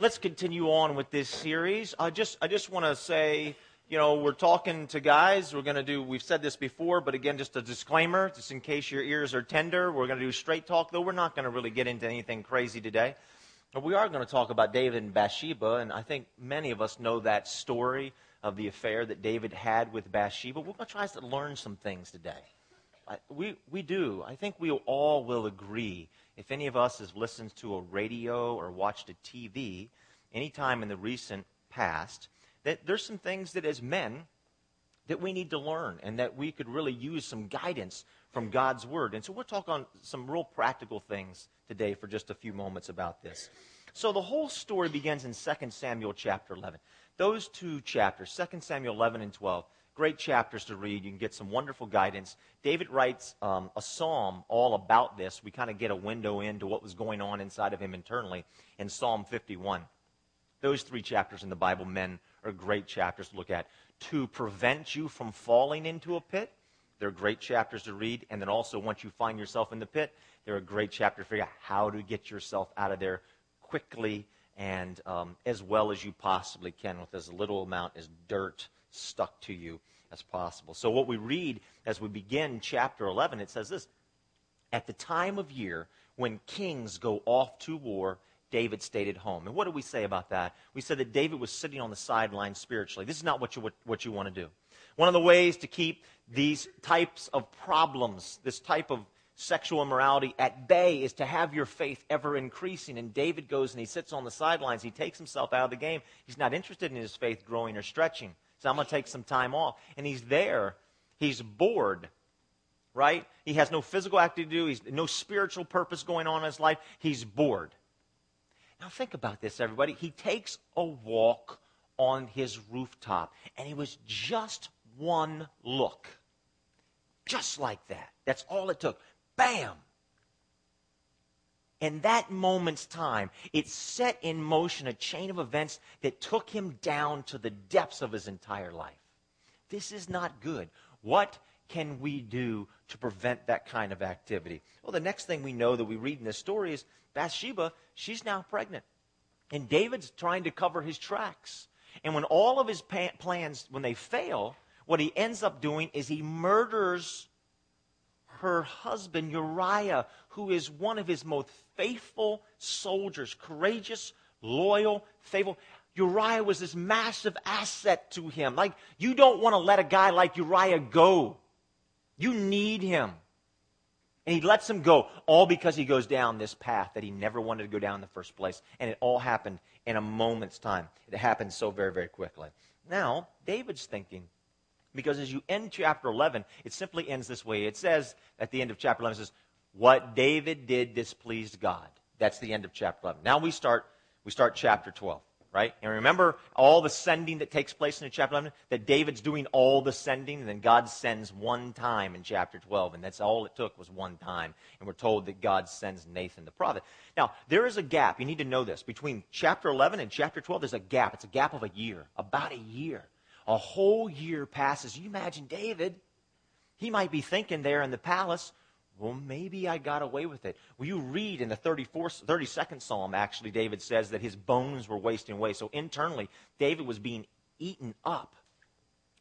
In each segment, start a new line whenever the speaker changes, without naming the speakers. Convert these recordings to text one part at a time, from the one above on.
let's continue on with this series. I just, I just want to say, you know, we're talking to guys. We're going to do, we've said this before, but again, just a disclaimer, just in case your ears are tender. We're going to do straight talk, though we're not going to really get into anything crazy today. But we are going to talk about David and Bathsheba, and I think many of us know that story of the affair that David had with Bathsheba. We're going to try to learn some things today. we, we do. I think we all will agree if any of us has listened to a radio or watched a TV anytime in the recent past, that there's some things that as men that we need to learn and that we could really use some guidance from God's word. And so we'll talk on some real practical things today for just a few moments about this. So the whole story begins in 2 Samuel chapter 11. Those two chapters, 2 Samuel 11 and 12, great chapters to read. You can get some wonderful guidance. David writes um, a psalm all about this. We kind of get a window into what was going on inside of him internally in Psalm 51. Those three chapters in the Bible, men, are great chapters to look at. To prevent you from falling into a pit, they're great chapters to read. And then also, once you find yourself in the pit, they're a great chapter to figure out how to get yourself out of there quickly and um, as well as you possibly can with as little amount as dirt stuck to you as possible. So, what we read as we begin chapter 11, it says this At the time of year when kings go off to war, David stayed at home. And what do we say about that? We said that David was sitting on the sidelines spiritually. This is not what you, what, what you want to do. One of the ways to keep these types of problems, this type of sexual immorality at bay is to have your faith ever increasing. And David goes and he sits on the sidelines. He takes himself out of the game. He's not interested in his faith growing or stretching. So I'm going to take some time off. And he's there. He's bored, right? He has no physical activity to do. He's no spiritual purpose going on in his life. He's bored. Now think about this, everybody. He takes a walk on his rooftop, and it was just one look. Just like that. That's all it took. Bam! In that moment's time, it set in motion a chain of events that took him down to the depths of his entire life. This is not good. What can we do to prevent that kind of activity? Well, the next thing we know that we read in this story is Bathsheba, she's now pregnant. And David's trying to cover his tracks. And when all of his plans, when they fail, what he ends up doing is he murders her husband Uriah, who is one of his most faithful soldiers, courageous, loyal, faithful. Uriah was this massive asset to him. Like, you don't want to let a guy like Uriah go. You need him. And he lets him go, all because he goes down this path that he never wanted to go down in the first place. And it all happened in a moment's time. It happened so very, very quickly. Now, David's thinking, because as you end chapter 11, it simply ends this way. It says at the end of chapter 11, it says, What David did displeased God. That's the end of chapter 11. Now we start, we start chapter 12, right? And remember all the sending that takes place in chapter 11? That David's doing all the sending, and then God sends one time in chapter 12, and that's all it took was one time. And we're told that God sends Nathan the prophet. Now, there is a gap. You need to know this. Between chapter 11 and chapter 12, there's a gap. It's a gap of a year, about a year. A whole year passes. You imagine David. He might be thinking there in the palace, well, maybe I got away with it. Well, you read in the 34th, 32nd Psalm, actually, David says that his bones were wasting away. So internally, David was being eaten up.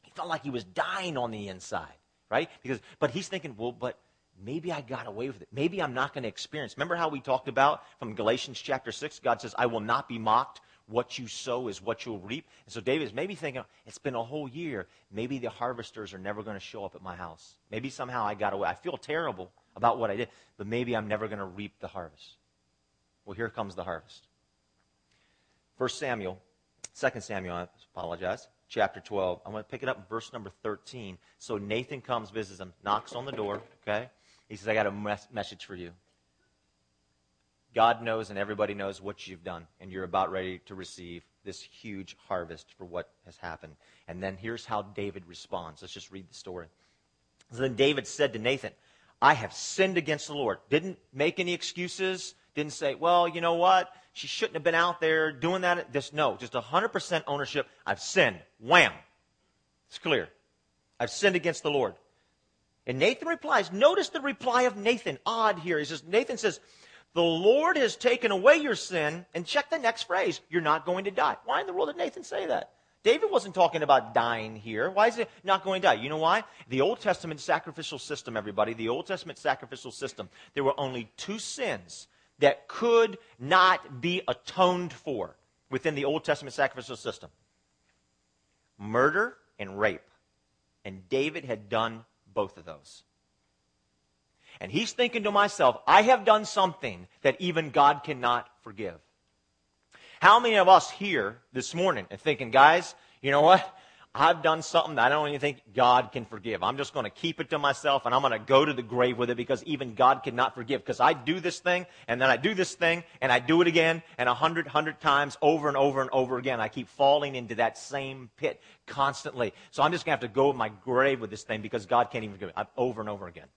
He felt like he was dying on the inside, right? Because, but he's thinking, well, but maybe I got away with it. Maybe I'm not going to experience. Remember how we talked about from Galatians chapter 6? God says, I will not be mocked what you sow is what you'll reap. And so David is maybe thinking, it's been a whole year. Maybe the harvesters are never going to show up at my house. Maybe somehow I got away. I feel terrible about what I did, but maybe I'm never going to reap the harvest. Well, here comes the harvest. First Samuel, Second Samuel, I apologize, chapter 12. I'm going to pick it up in verse number 13. So Nathan comes, visits him, knocks on the door, okay? He says, I got a mes- message for you. God knows and everybody knows what you've done, and you're about ready to receive this huge harvest for what has happened. And then here's how David responds. Let's just read the story. So then David said to Nathan, I have sinned against the Lord. Didn't make any excuses. Didn't say, well, you know what? She shouldn't have been out there doing that. Just no, just 100% ownership. I've sinned. Wham. It's clear. I've sinned against the Lord. And Nathan replies, notice the reply of Nathan. Odd here. He says, Nathan says, The Lord has taken away your sin, and check the next phrase you're not going to die. Why in the world did Nathan say that? David wasn't talking about dying here. Why is it not going to die? You know why? The Old Testament sacrificial system, everybody, the Old Testament sacrificial system, there were only two sins that could not be atoned for within the Old Testament sacrificial system murder and rape. And David had done both of those. And he's thinking to myself, I have done something that even God cannot forgive. How many of us here this morning are thinking, guys, you know what? I've done something that I don't even think God can forgive. I'm just going to keep it to myself and I'm going to go to the grave with it because even God cannot forgive. Because I do this thing and then I do this thing and I do it again and a hundred, hundred times over and over and over again. I keep falling into that same pit constantly. So I'm just going to have to go to my grave with this thing because God can't even forgive it over and over again.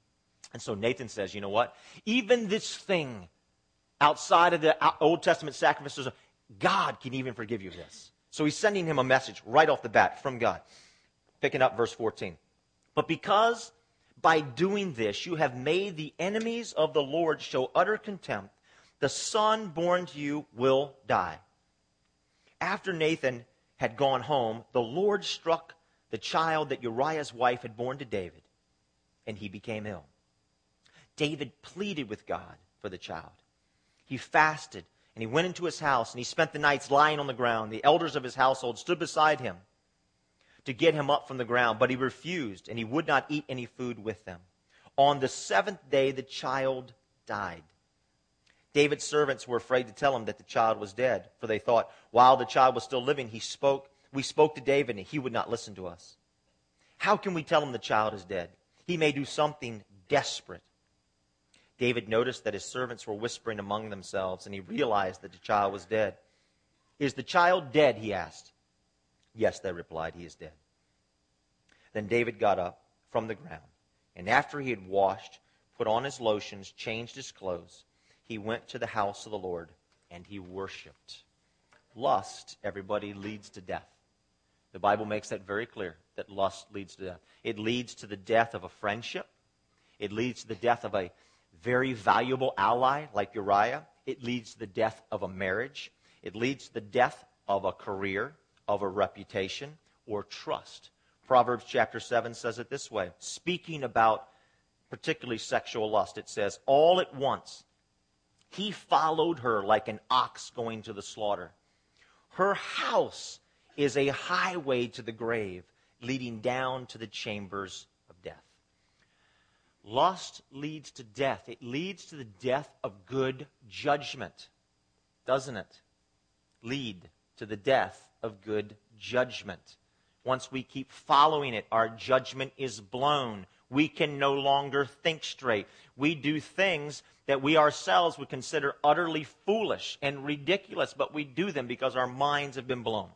And so Nathan says, you know what? Even this thing outside of the Old Testament sacrifices, God can even forgive you this. So he's sending him a message right off the bat from God. Picking up verse 14. But because by doing this you have made the enemies of the Lord show utter contempt, the son born to you will die. After Nathan had gone home, the Lord struck the child that Uriah's wife had borne to David, and he became ill. David pleaded with God for the child. He fasted and he went into his house and he spent the nights lying on the ground. The elders of his household stood beside him to get him up from the ground, but he refused and he would not eat any food with them. On the seventh day, the child died. David's servants were afraid to tell him that the child was dead, for they thought, while the child was still living, he spoke, we spoke to David and he would not listen to us. How can we tell him the child is dead? He may do something desperate. David noticed that his servants were whispering among themselves, and he realized that the child was dead. Is the child dead? he asked. Yes, they replied, he is dead. Then David got up from the ground, and after he had washed, put on his lotions, changed his clothes, he went to the house of the Lord, and he worshiped. Lust, everybody, leads to death. The Bible makes that very clear that lust leads to death. It leads to the death of a friendship. It leads to the death of a very valuable ally like Uriah. It leads to the death of a marriage. It leads to the death of a career, of a reputation, or trust. Proverbs chapter 7 says it this way speaking about particularly sexual lust, it says, All at once he followed her like an ox going to the slaughter. Her house is a highway to the grave, leading down to the chambers. Lust leads to death. It leads to the death of good judgment, doesn't it? Lead to the death of good judgment. Once we keep following it, our judgment is blown. We can no longer think straight. We do things that we ourselves would consider utterly foolish and ridiculous, but we do them because our minds have been blown.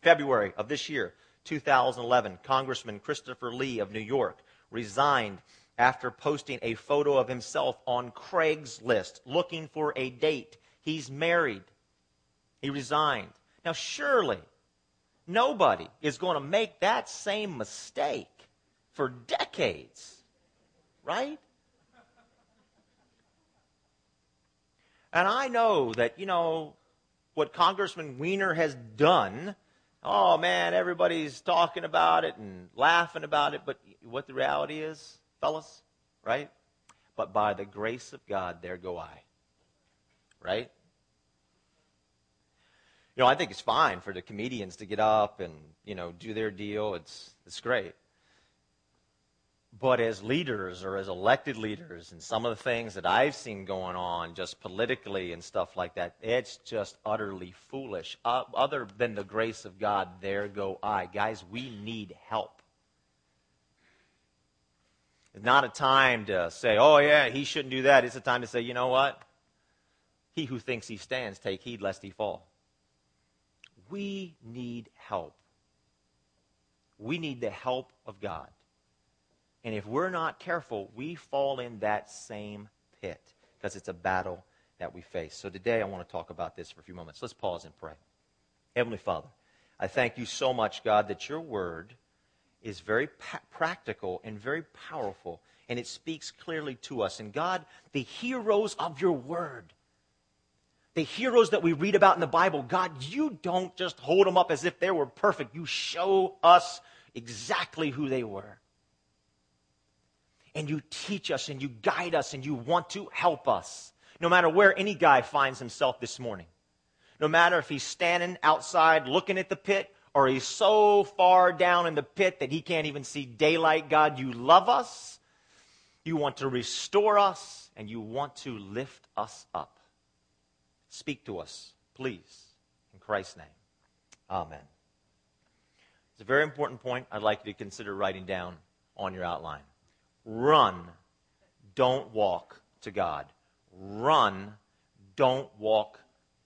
February of this year, 2011, Congressman Christopher Lee of New York resigned after posting a photo of himself on Craigslist looking for a date. He's married. He resigned. Now, surely nobody is going to make that same mistake for decades, right? And I know that, you know, what Congressman Weiner has done, oh man, everybody's talking about it and laughing about it, but what the reality is, fellas, right? But by the grace of God, there go I. Right? You know, I think it's fine for the comedians to get up and, you know, do their deal. It's, it's great. But as leaders or as elected leaders and some of the things that I've seen going on just politically and stuff like that, it's just utterly foolish. Uh, other than the grace of God, there go I. Guys, we need help. It's not a time to say, oh, yeah, he shouldn't do that. It's a time to say, you know what? He who thinks he stands, take heed lest he fall. We need help. We need the help of God. And if we're not careful, we fall in that same pit because it's a battle that we face. So today I want to talk about this for a few moments. Let's pause and pray. Heavenly Father, I thank you so much, God, that your word is very pa- practical and very powerful. and it speaks clearly to us. And God, the heroes of your word, the heroes that we read about in the Bible, God, you don't just hold them up as if they were perfect. You show us exactly who they were. And you teach us and you guide us and you want to help us. No matter where any guy finds himself this morning. No matter if he's standing outside looking at the pit or he's so far down in the pit that he can't even see daylight. God, you love us. You want to restore us and you want to lift us up. Speak to us, please, in Christ's name. Amen. It's a very important point I'd like you to consider writing down on your outline. Run, don't walk to God. Run, don't walk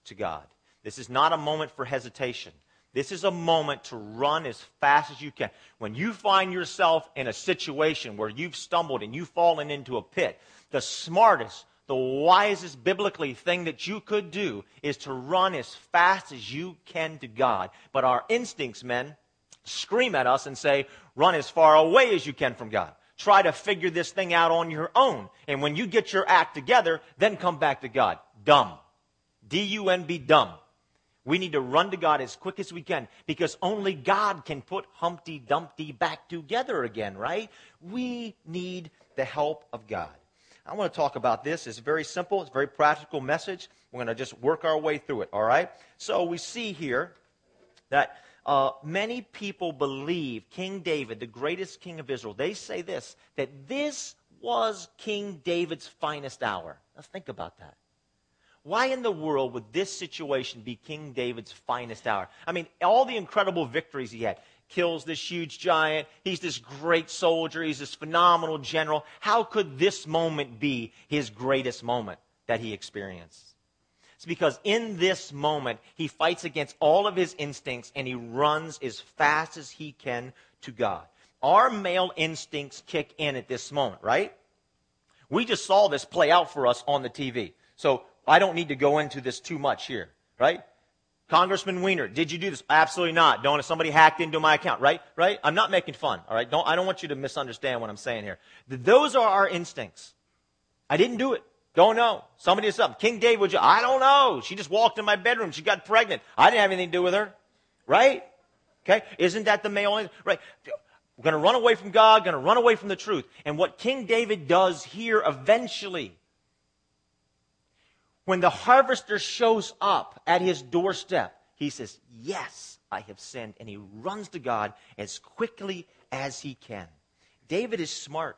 to God. This is not a moment for hesitation. This is a moment to run as fast as you can. When you find yourself in a situation where you've stumbled and you've fallen into a pit, the smartest, the wisest biblically thing that you could do is to run as fast as you can to God. But our instincts, men, scream at us and say, run as far away as you can from God. Try to figure this thing out on your own. And when you get your act together, then come back to God. Dumb. D-U-M-B, dumb. We need to run to God as quick as we can because only God can put Humpty Dumpty back together again, right? We need the help of God. I want to talk about this. It's very simple, it's a very practical message. We're going to just work our way through it, all right? So we see here that uh, many people believe King David, the greatest king of Israel, they say this, that this was King David's finest hour. Now think about that. Why in the world would this situation be King David's finest hour? I mean, all the incredible victories he had kills this huge giant. He's this great soldier. He's this phenomenal general. How could this moment be his greatest moment that he experienced? It's because in this moment, he fights against all of his instincts and he runs as fast as he can to God. Our male instincts kick in at this moment, right? We just saw this play out for us on the TV. So I don't need to go into this too much here, right? Congressman Weiner, did you do this? Absolutely not. Don't somebody hacked into my account, right? Right? I'm not making fun, all right? Don't, I don't want you to misunderstand what I'm saying here. Those are our instincts. I didn't do it. Don't know. Somebody did something. King David, would you? I don't know. She just walked in my bedroom. She got pregnant. I didn't have anything to do with her. Right? Okay? Isn't that the male? Right. We're going to run away from God, going to run away from the truth. And what King David does here eventually when the harvester shows up at his doorstep, he says, Yes, I have sinned. And he runs to God as quickly as he can. David is smart.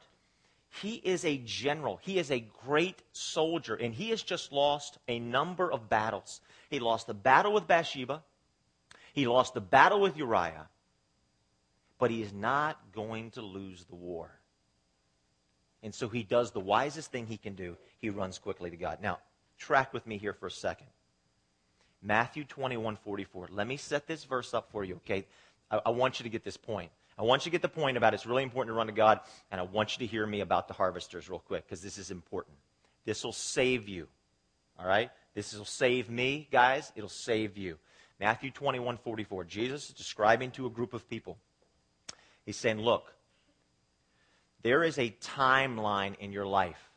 He is a general. He is a great soldier. And he has just lost a number of battles. He lost the battle with Bathsheba, he lost the battle with Uriah. But he is not going to lose the war. And so he does the wisest thing he can do. He runs quickly to God. Now, track with me here for a second. Matthew 21 44. Let me set this verse up for you, okay? I, I, want you to get this point. I want you to get the point about it's really important to run to God, and I want you to hear me about the harvesters real quick because this is important. This will save you, all right? This will save me, guys. It'll save you. Matthew 21 44. Jesus is describing to a group of people. He's saying, Look, there is a timeline in your life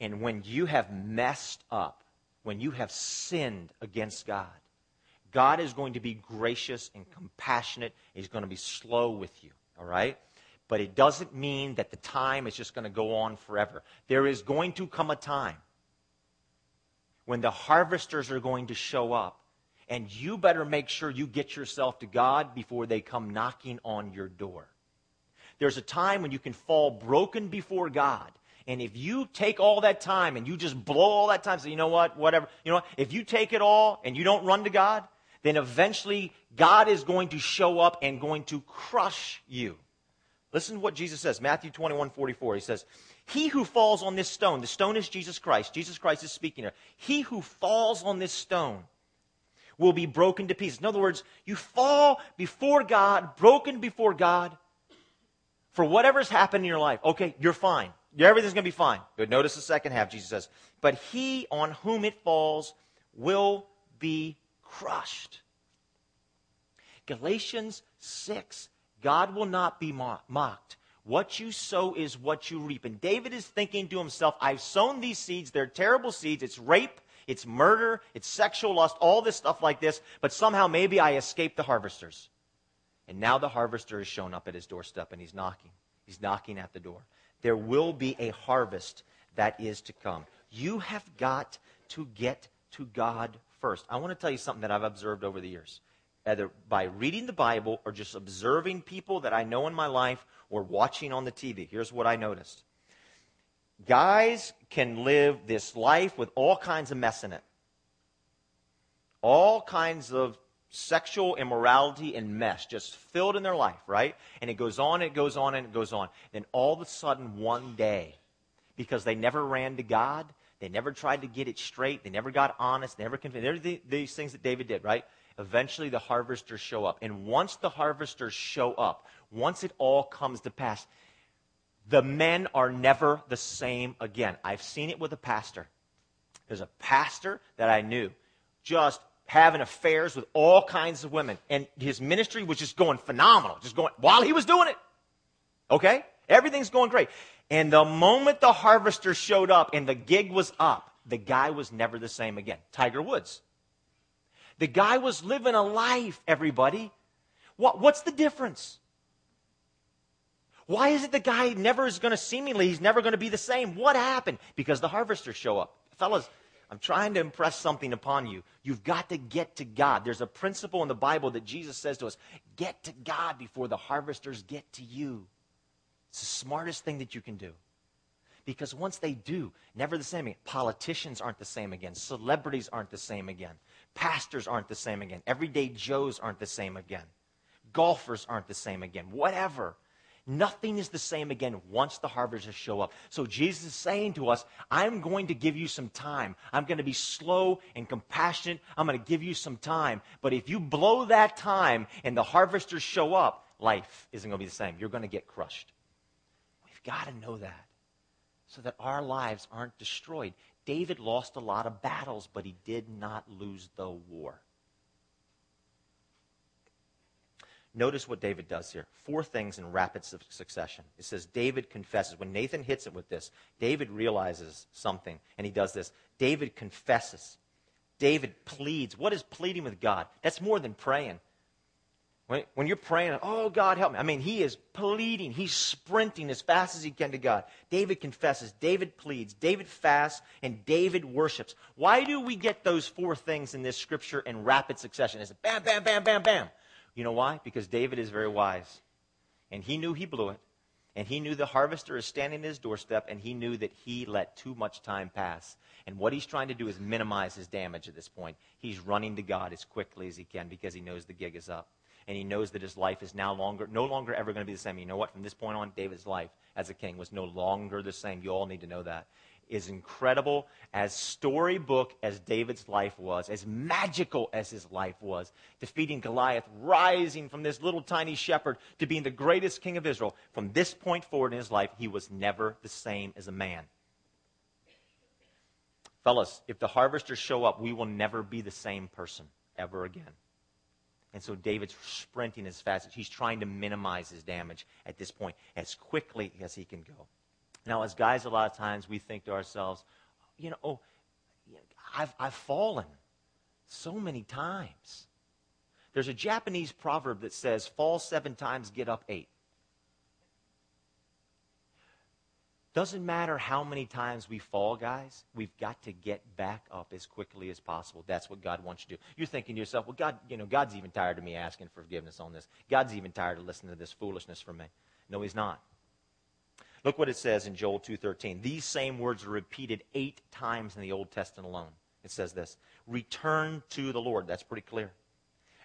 and when you have messed up, when you have sinned against God, God is going to be gracious and compassionate. He's going to be slow with you, all right? But it doesn't mean that the time is just going to go on forever. There is going to come a time when the harvesters are going to show up, and you better make sure you get yourself to God before they come knocking on your door. There's a time when you can fall broken before God and if you take all that time and you just blow all that time, say, you know what, whatever, you know what, if you take it all and you don't run to God, then eventually God is going to show up and going to crush you. Listen to what Jesus says, Matthew 21, 44. He says, He who falls on this stone, the stone is Jesus Christ. Jesus Christ is speaking here. He who falls on this stone will be broken to pieces. In other words, you fall before God, broken before God, for whatever's happened in your life. Okay, you're fine. Everything's going to be fine. But notice the second half, Jesus says, But he on whom it falls will be crushed. Galatians 6 God will not be mocked. What you sow is what you reap. And David is thinking to himself, I've sown these seeds. They're terrible seeds. It's rape, it's murder, it's sexual lust, all this stuff like this. But somehow maybe I escaped the harvesters. And now the harvester has shown up at his doorstep and he's knocking. He's knocking at the door. There will be a harvest that is to come. You have got to get to God first. I want to tell you something that I've observed over the years either by reading the Bible or just observing people that I know in my life or watching on the TV. Here's what I noticed guys can live this life with all kinds of mess in it, all kinds of sexual immorality and mess just filled in their life, right? And it goes on, it goes on, and it goes on. Then all of a sudden, one day, because they never ran to God, they never tried to get it straight, they never got honest, never confessed. These things that David did, right? eventually the harvesters show up. And once the harvesters show up, once it all comes to pass, the men are never the same again. I've seen it with a pastor. There's a pastor that I knew just having affairs with all kinds of women. And his ministry was just going phenomenal, just going while he was doing it. Okay? Everything's going great. And the moment the harvester showed up and the gig was up, the guy was never the same again. Tiger Woods. The guy was living a life, everybody. What, what's the difference? Why is it the guy never is going to seemingly, he's never going to be the same? What happened? Because the harvesters show up. Fellas, I'm trying to impress something upon you. You've got to get to God. There's a principle in the Bible that Jesus says to us get to God before the harvesters get to you. It's the smartest thing that you can do. Because once they do, never the same again. Politicians aren't the same again. Celebrities aren't the same again. Pastors aren't the same again. Everyday Joes aren't the same again. Golfers aren't the same again. Whatever. Nothing is the same again once the harvesters show up. So Jesus is saying to us, I'm going to give you some time. I'm going to be slow and compassionate. I'm going to give you some time. But if you blow that time and the harvesters show up, life isn't going to be the same. You're going to get crushed. We've got to know that so that our lives aren't destroyed. David lost a lot of battles, but he did not lose the war. Notice what David does here. Four things in rapid succession. It says David confesses. When Nathan hits it with this, David realizes something, and he does this. David confesses. David pleads. What is pleading with God? That's more than praying. When, when you're praying, oh, God, help me. I mean, he is pleading. He's sprinting as fast as he can to God. David confesses. David pleads. David fasts. And David worships. Why do we get those four things in this scripture in rapid succession? It's bam, bam, bam, bam, bam. You know why? Because David is very wise. And he knew he blew it. And he knew the harvester is standing at his doorstep, and he knew that he let too much time pass. And what he's trying to do is minimize his damage at this point. He's running to God as quickly as he can because he knows the gig is up and he knows that his life is now longer, no longer ever going to be the same. You know what? From this point on, David's life as a king was no longer the same. You all need to know that. As incredible as storybook as David's life was, as magical as his life was, defeating Goliath, rising from this little tiny shepherd to being the greatest king of Israel, from this point forward in his life, he was never the same as a man. Fellas, if the harvesters show up, we will never be the same person ever again. And so David's sprinting as fast as he's trying to minimize his damage at this point as quickly as he can go. Now, as guys, a lot of times we think to ourselves, you know, oh, I've, I've fallen so many times. There's a Japanese proverb that says, fall seven times, get up eight. Doesn't matter how many times we fall, guys, we've got to get back up as quickly as possible. That's what God wants you to do. You're thinking to yourself, well, God, you know, God's even tired of me asking forgiveness on this. God's even tired of listening to this foolishness from me. No, he's not. Look what it says in Joel 2:13. These same words are repeated 8 times in the Old Testament alone. It says this, "Return to the Lord." That's pretty clear.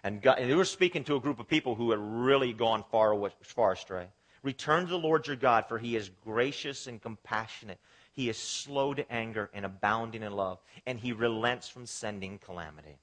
And, God, and they were speaking to a group of people who had really gone far, far astray. Return to the Lord your God, for he is gracious and compassionate. He is slow to anger and abounding in love, and he relents from sending calamity.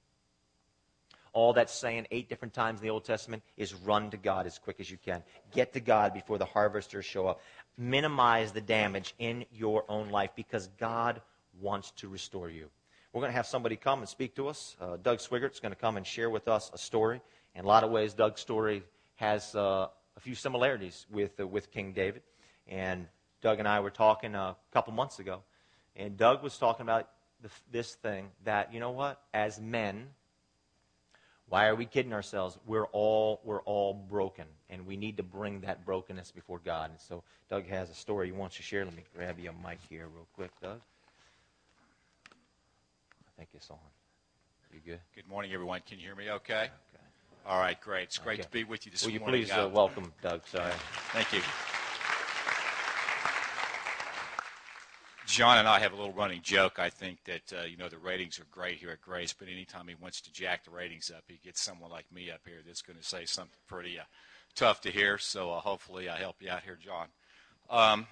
All that's saying eight different times in the Old Testament is run to God as quick as you can. Get to God before the harvesters show up. Minimize the damage in your own life because God wants to restore you. We're going to have somebody come and speak to us. Uh, Doug Swiggert's going to come and share with us a story. In a lot of ways, Doug's story has uh, a few similarities with, uh, with King David. And Doug and I were talking a couple months ago, and Doug was talking about the, this thing that, you know what, as men, why are we kidding ourselves? We're all, we're all broken, and we need to bring that brokenness before God. And so Doug has a story he wants to share. Let me grab you a mic here real quick, Doug. I think it's on. You good?
Good morning, everyone. Can you hear me okay?
Okay.
All right, great. It's great
Okay.
to be with you this morning.
Will you please uh, welcome Doug? Sorry.
Thank you. John and I have a little running joke. I think that, uh, you know, the ratings are great here at Grace, but anytime he wants to jack the ratings up, he gets someone like me up here that's going to say something pretty uh, tough to hear. So uh, hopefully I help you out here, John. Um,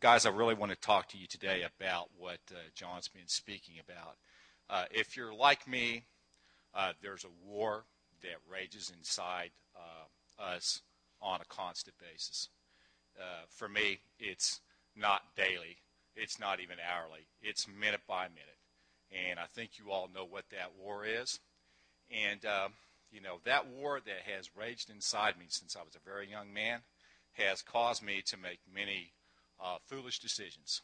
guys, I really want to talk to you today about what uh, John's been speaking about. Uh, if you're like me, uh, there's a war that rages inside us on a constant basis. For me, it's not daily. It's not even hourly. It's minute by minute. And I think you all know what that war is. And, uh, you know, that war that has raged inside me since I was a very young man has caused me to make many uh, foolish decisions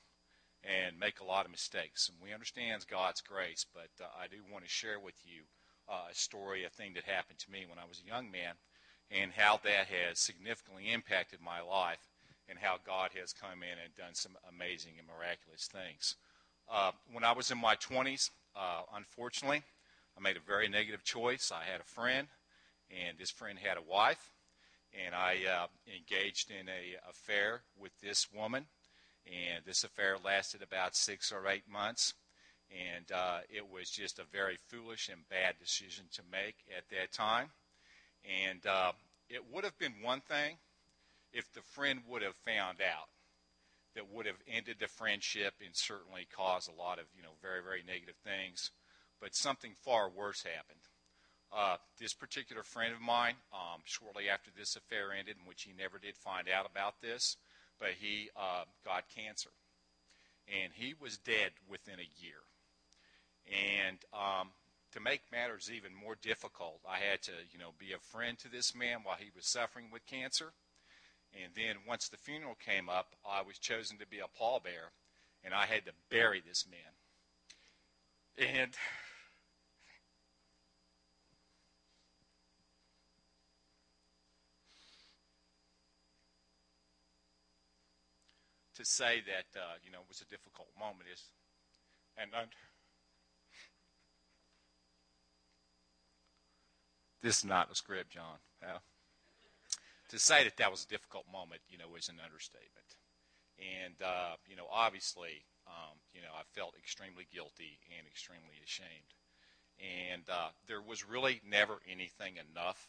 and make a lot of mistakes. And we understand God's grace, but uh, I do want to share with you uh, a story, a thing that happened to me when I was a young man, and how that has significantly impacted my life, and how God has come in and done some amazing and miraculous things. Uh, when I was in my 20s, uh, unfortunately, I made a very negative choice. I had a friend, and this friend had a wife, and I uh, engaged in a affair with this woman, and this affair lasted about six or eight months. And uh, it was just a very foolish and bad decision to make at that time. And uh, it would have been one thing if the friend would have found out that would have ended the friendship and certainly caused a lot of you know very very negative things. But something far worse happened. Uh, this particular friend of mine, um, shortly after this affair ended, in which he never did find out about this, but he uh, got cancer, and he was dead within a year. And um, to make matters even more difficult, I had to, you know, be a friend to this man while he was suffering with cancer. And then once the funeral came up, I was chosen to be a pallbearer, and I had to bury this man. And to say that uh, you know it was a difficult moment is, and this is not a script, John. Uh, to say that that was a difficult moment, you know, is an understatement. And uh, you know, obviously, um, you know, I felt extremely guilty and extremely ashamed. And uh, there was really never anything enough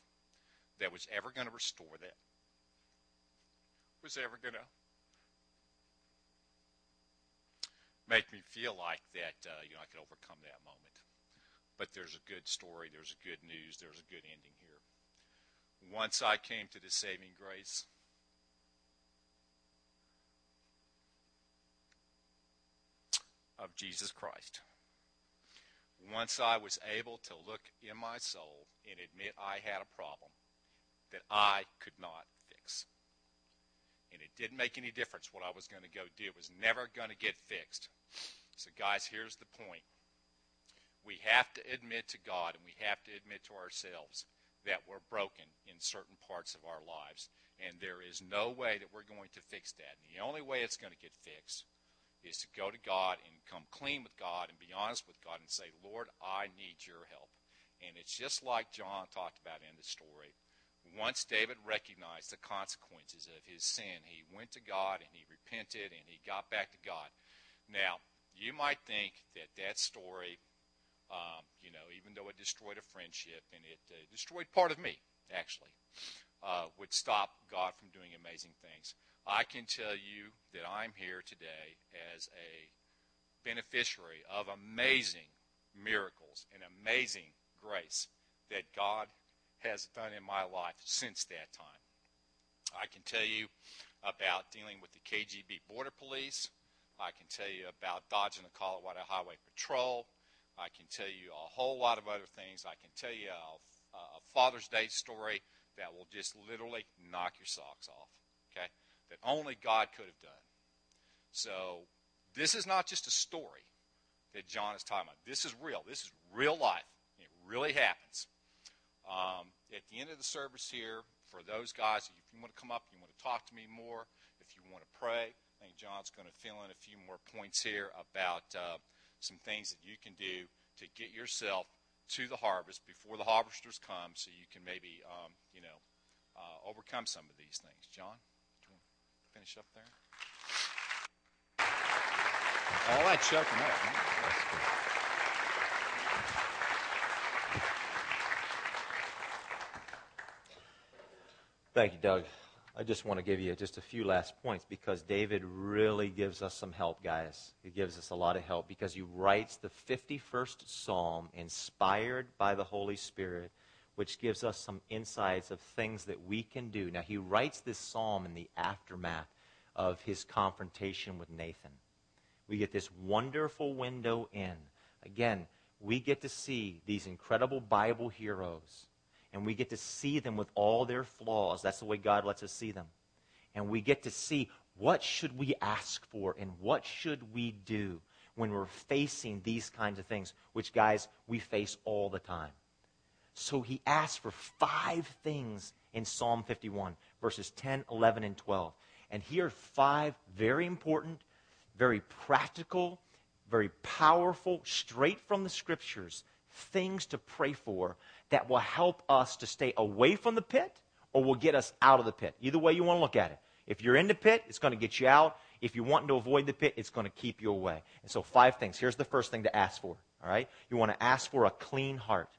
that was ever going to restore that. Was ever going to make me feel like that, uh, you know, I could overcome that moment. But there's a good story, there's a good news, there's a good ending here. Once I came to the saving grace, of Jesus Christ. Once I was able to look in my soul and admit I had a problem that I could not fix. And it didn't make any difference what I was going to go do. It was never going to get fixed. So, guys, here's the point. We have to admit to God and we have to admit to ourselves that we're broken in certain parts of our lives. And there is no way that we're going to fix that. And the only way it's going to get fixed is to go to God and come clean with God and be honest with God and say, Lord, I need your help. And it's just like John talked about in the story. Once David recognized the consequences of his sin, he went to God and he repented and he got back to God. Now, you might think that that story, um, you know, even though it destroyed a friendship and it uh, destroyed part of me, actually, uh, would stop God from doing amazing things. I can tell you that I'm here today as a beneficiary of amazing miracles and amazing grace that God has done in my life since that time. I can tell you about dealing with the KGB Border Police. I can tell you about dodging the Colorado Highway Patrol. I can tell you a whole lot of other things. I can tell you a, a Father's Day story that will just literally knock your socks off, okay? That only God could have done. So this is not just a story that John is talking about. This is real. This is real life. It really happens. Um, at the end of the service here, for those guys, if you want to come up, you want to talk to me more, if you want to pray, I think John's going to fill in a few more points here about uh, some things that you can do to get yourself to the harvest before the harvesters come so you can maybe, um, you know, uh, overcome some of these things. John, do you want to finish up there? All that choking up.
Thank you, Doug. I just want to give you just a few last points because David really gives us some help, guys. He gives us a lot of help because he writes the 51st Psalm inspired by the Holy Spirit, which gives us some insights of things that we can do. Now, he writes this psalm in the aftermath of his confrontation with Nathan. We get this wonderful window in. Again, we get to see these incredible Bible heroes and we get to see them with all their flaws. That's the way God lets us see them. And we get to see what should we ask for and what should we do when we're facing these kinds of things, which, guys, we face all the time. So he asks for five things in Psalm 51, verses 10, 11, and 12. And here are five very important, very practical, very powerful, straight from the scriptures things to pray for that will help us to stay away from the pit or will get us out of the pit. Either way you want to look at it. If you're in the pit, it's going to get you out. If you're wanting to avoid the pit, it's going to keep you away. And so, five things. Here's the first thing to ask for. All right? You want to ask for a clean heart.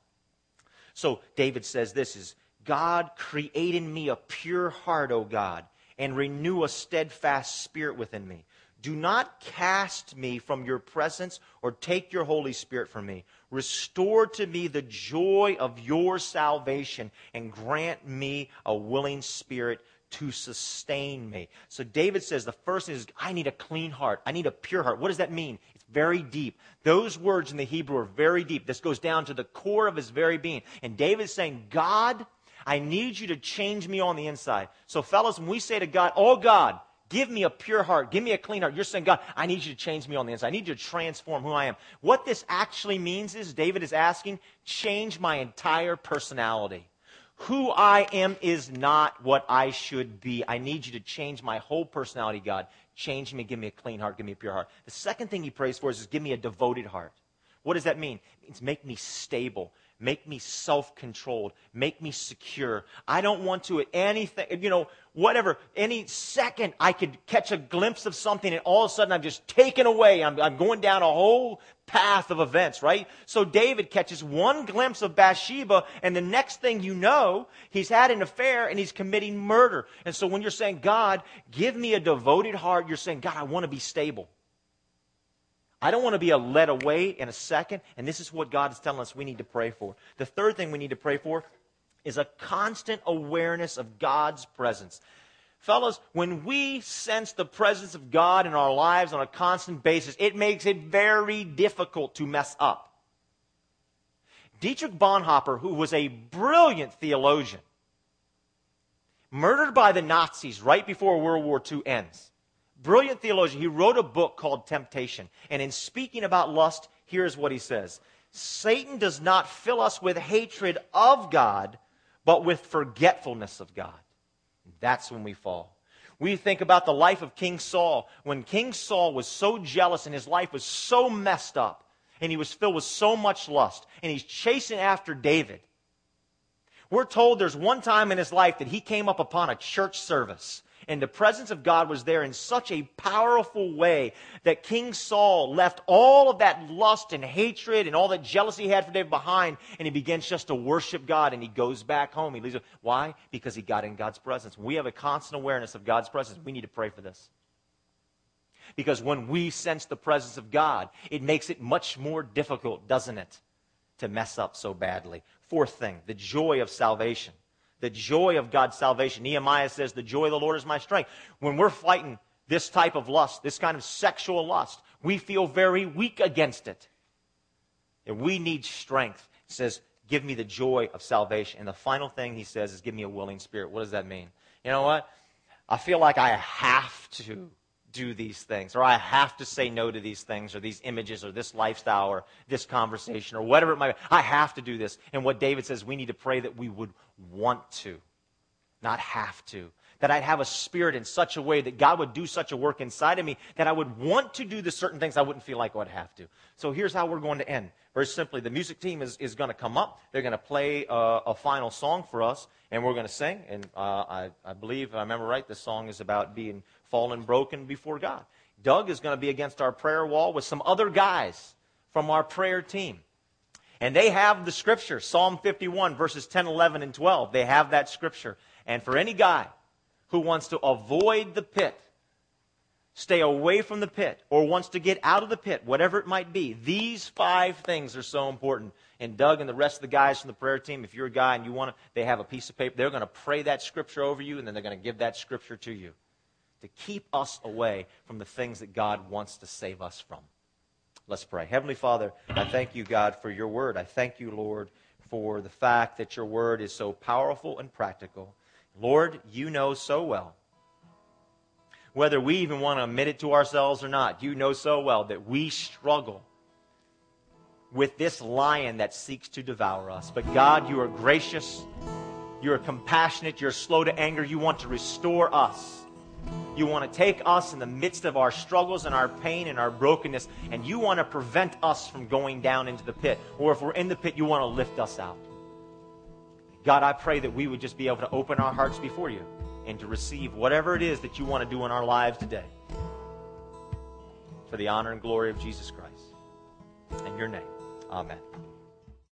So, David says this is God, create in me a pure heart, O God, and renew a steadfast spirit within me. Do not cast me from your presence or take your Holy Spirit from me. Restore to me the joy of your salvation and grant me a willing spirit to sustain me. So David says the first thing is, I need a clean heart. I need a pure heart. What does that mean? It's very deep. Those words in the Hebrew are very deep. This goes down to the core of his very being. And David's saying, God, I need you to change me on the inside. So fellas, when we say to God, oh God, Give me a pure heart. Give me a clean heart. You're saying, God, I need you to change me on the inside. I need you to transform who I am. What this actually means is, David is asking, change my entire personality. Who I am is not what I should be. I need you to change my whole personality, God. Change me. Give me a clean heart. Give me a pure heart. The second thing he prays for is, is give me a devoted heart. What does that mean? It means make me stable. Make me self controlled. Make me secure. I don't want to at anything, you know, whatever, any second I could catch a glimpse of something and all of a sudden I'm just taken away. I'm, I'm going down a whole path of events, right? So David catches one glimpse of Bathsheba and the next thing you know, he's had an affair and he's committing murder. And so when you're saying, God, give me a devoted heart, you're saying, God, I want to be stable. I don't want to be a led away in a second, and this is what God is telling us we need to pray for. The third thing we need to pray for is a constant awareness of God's presence. Fellas, when we sense the presence of God in our lives on a constant basis, it makes it very difficult to mess up. Dietrich Bonhoeffer, who was a brilliant theologian, murdered by the Nazis right before World War II ends brilliant theologian. He wrote a book called Temptation. And in speaking about lust, here's what he says Satan does not fill us with hatred of God, but with forgetfulness of God. That's when we fall. We think about the life of King Saul. When King Saul was so jealous and his life was so messed up, and he was filled with so much lust, and he's chasing after David. We're told there's one time in his life that he came up upon a church service and the presence of God was there in such a powerful way that King Saul left all of that lust and hatred and all that jealousy he had for David behind, and he begins just to worship God, and he goes back home. He leaves. Why? Because he got in God's presence. we have a constant awareness of God's presence. We need to pray for this. Because when we sense the presence of God, it makes it much more difficult, doesn't it, to mess up so badly. Fourth thing, the joy of salvation the joy of God's salvation. Nehemiah says, The joy of the Lord is my strength. When we're fighting this type of lust, this kind of sexual lust, we feel very weak against it. And we need strength. It says, Give me the joy of salvation. And the final thing he says is, Give me a willing spirit. What does that mean? You know what? I feel like I have to do these things, or I have to say no to these things, or these images, or this lifestyle, or this conversation, or whatever it might be. I have to do this. And what David says, we need to pray that we would want to, not have to that I'd have a spirit in such a way that God would do such a work inside of me that I would want to do the certain things I wouldn't feel like I would have to. So here's how we're going to end. Very simply, the music team is, is going to come up. They're going to play a, a final song for us, and we're going to sing. And uh, I, I believe, if I remember right, this song is about being fallen broken before God. Doug is going to be against our prayer wall with some other guys from our prayer team. And they have the scripture, Psalm 51, verses 10, 11, and 12. They have that scripture. And for any guy who wants to avoid the pit, stay away from the pit, or wants to get out of the pit, whatever it might be, these five things are so important. And Doug and the rest of the guys from the prayer team, if you're a guy and you want to, they have a piece of paper, they're going to pray that scripture over you, and then they're going to give that scripture to you to keep us away from the things that God wants to save us from. Let's pray. Heavenly Father, I thank you, God, for your word. I thank you, Lord, for the fact that your word is so powerful and practical. Lord, you know so well. Whether we even want to admit it to ourselves or not, you know so well that we struggle with this lion that seeks to devour us. But God, you are gracious, you are compassionate, you're slow to anger, you want to restore us. You want to take us in the midst of our struggles and our pain and our brokenness, and you want to prevent us from going down into the pit. Or if we're in the pit, you want to lift us out. God, I pray that we would just be able to open our hearts before you and to receive whatever it is that you want to do in our lives today. For the honor and glory of Jesus Christ. In your name, amen.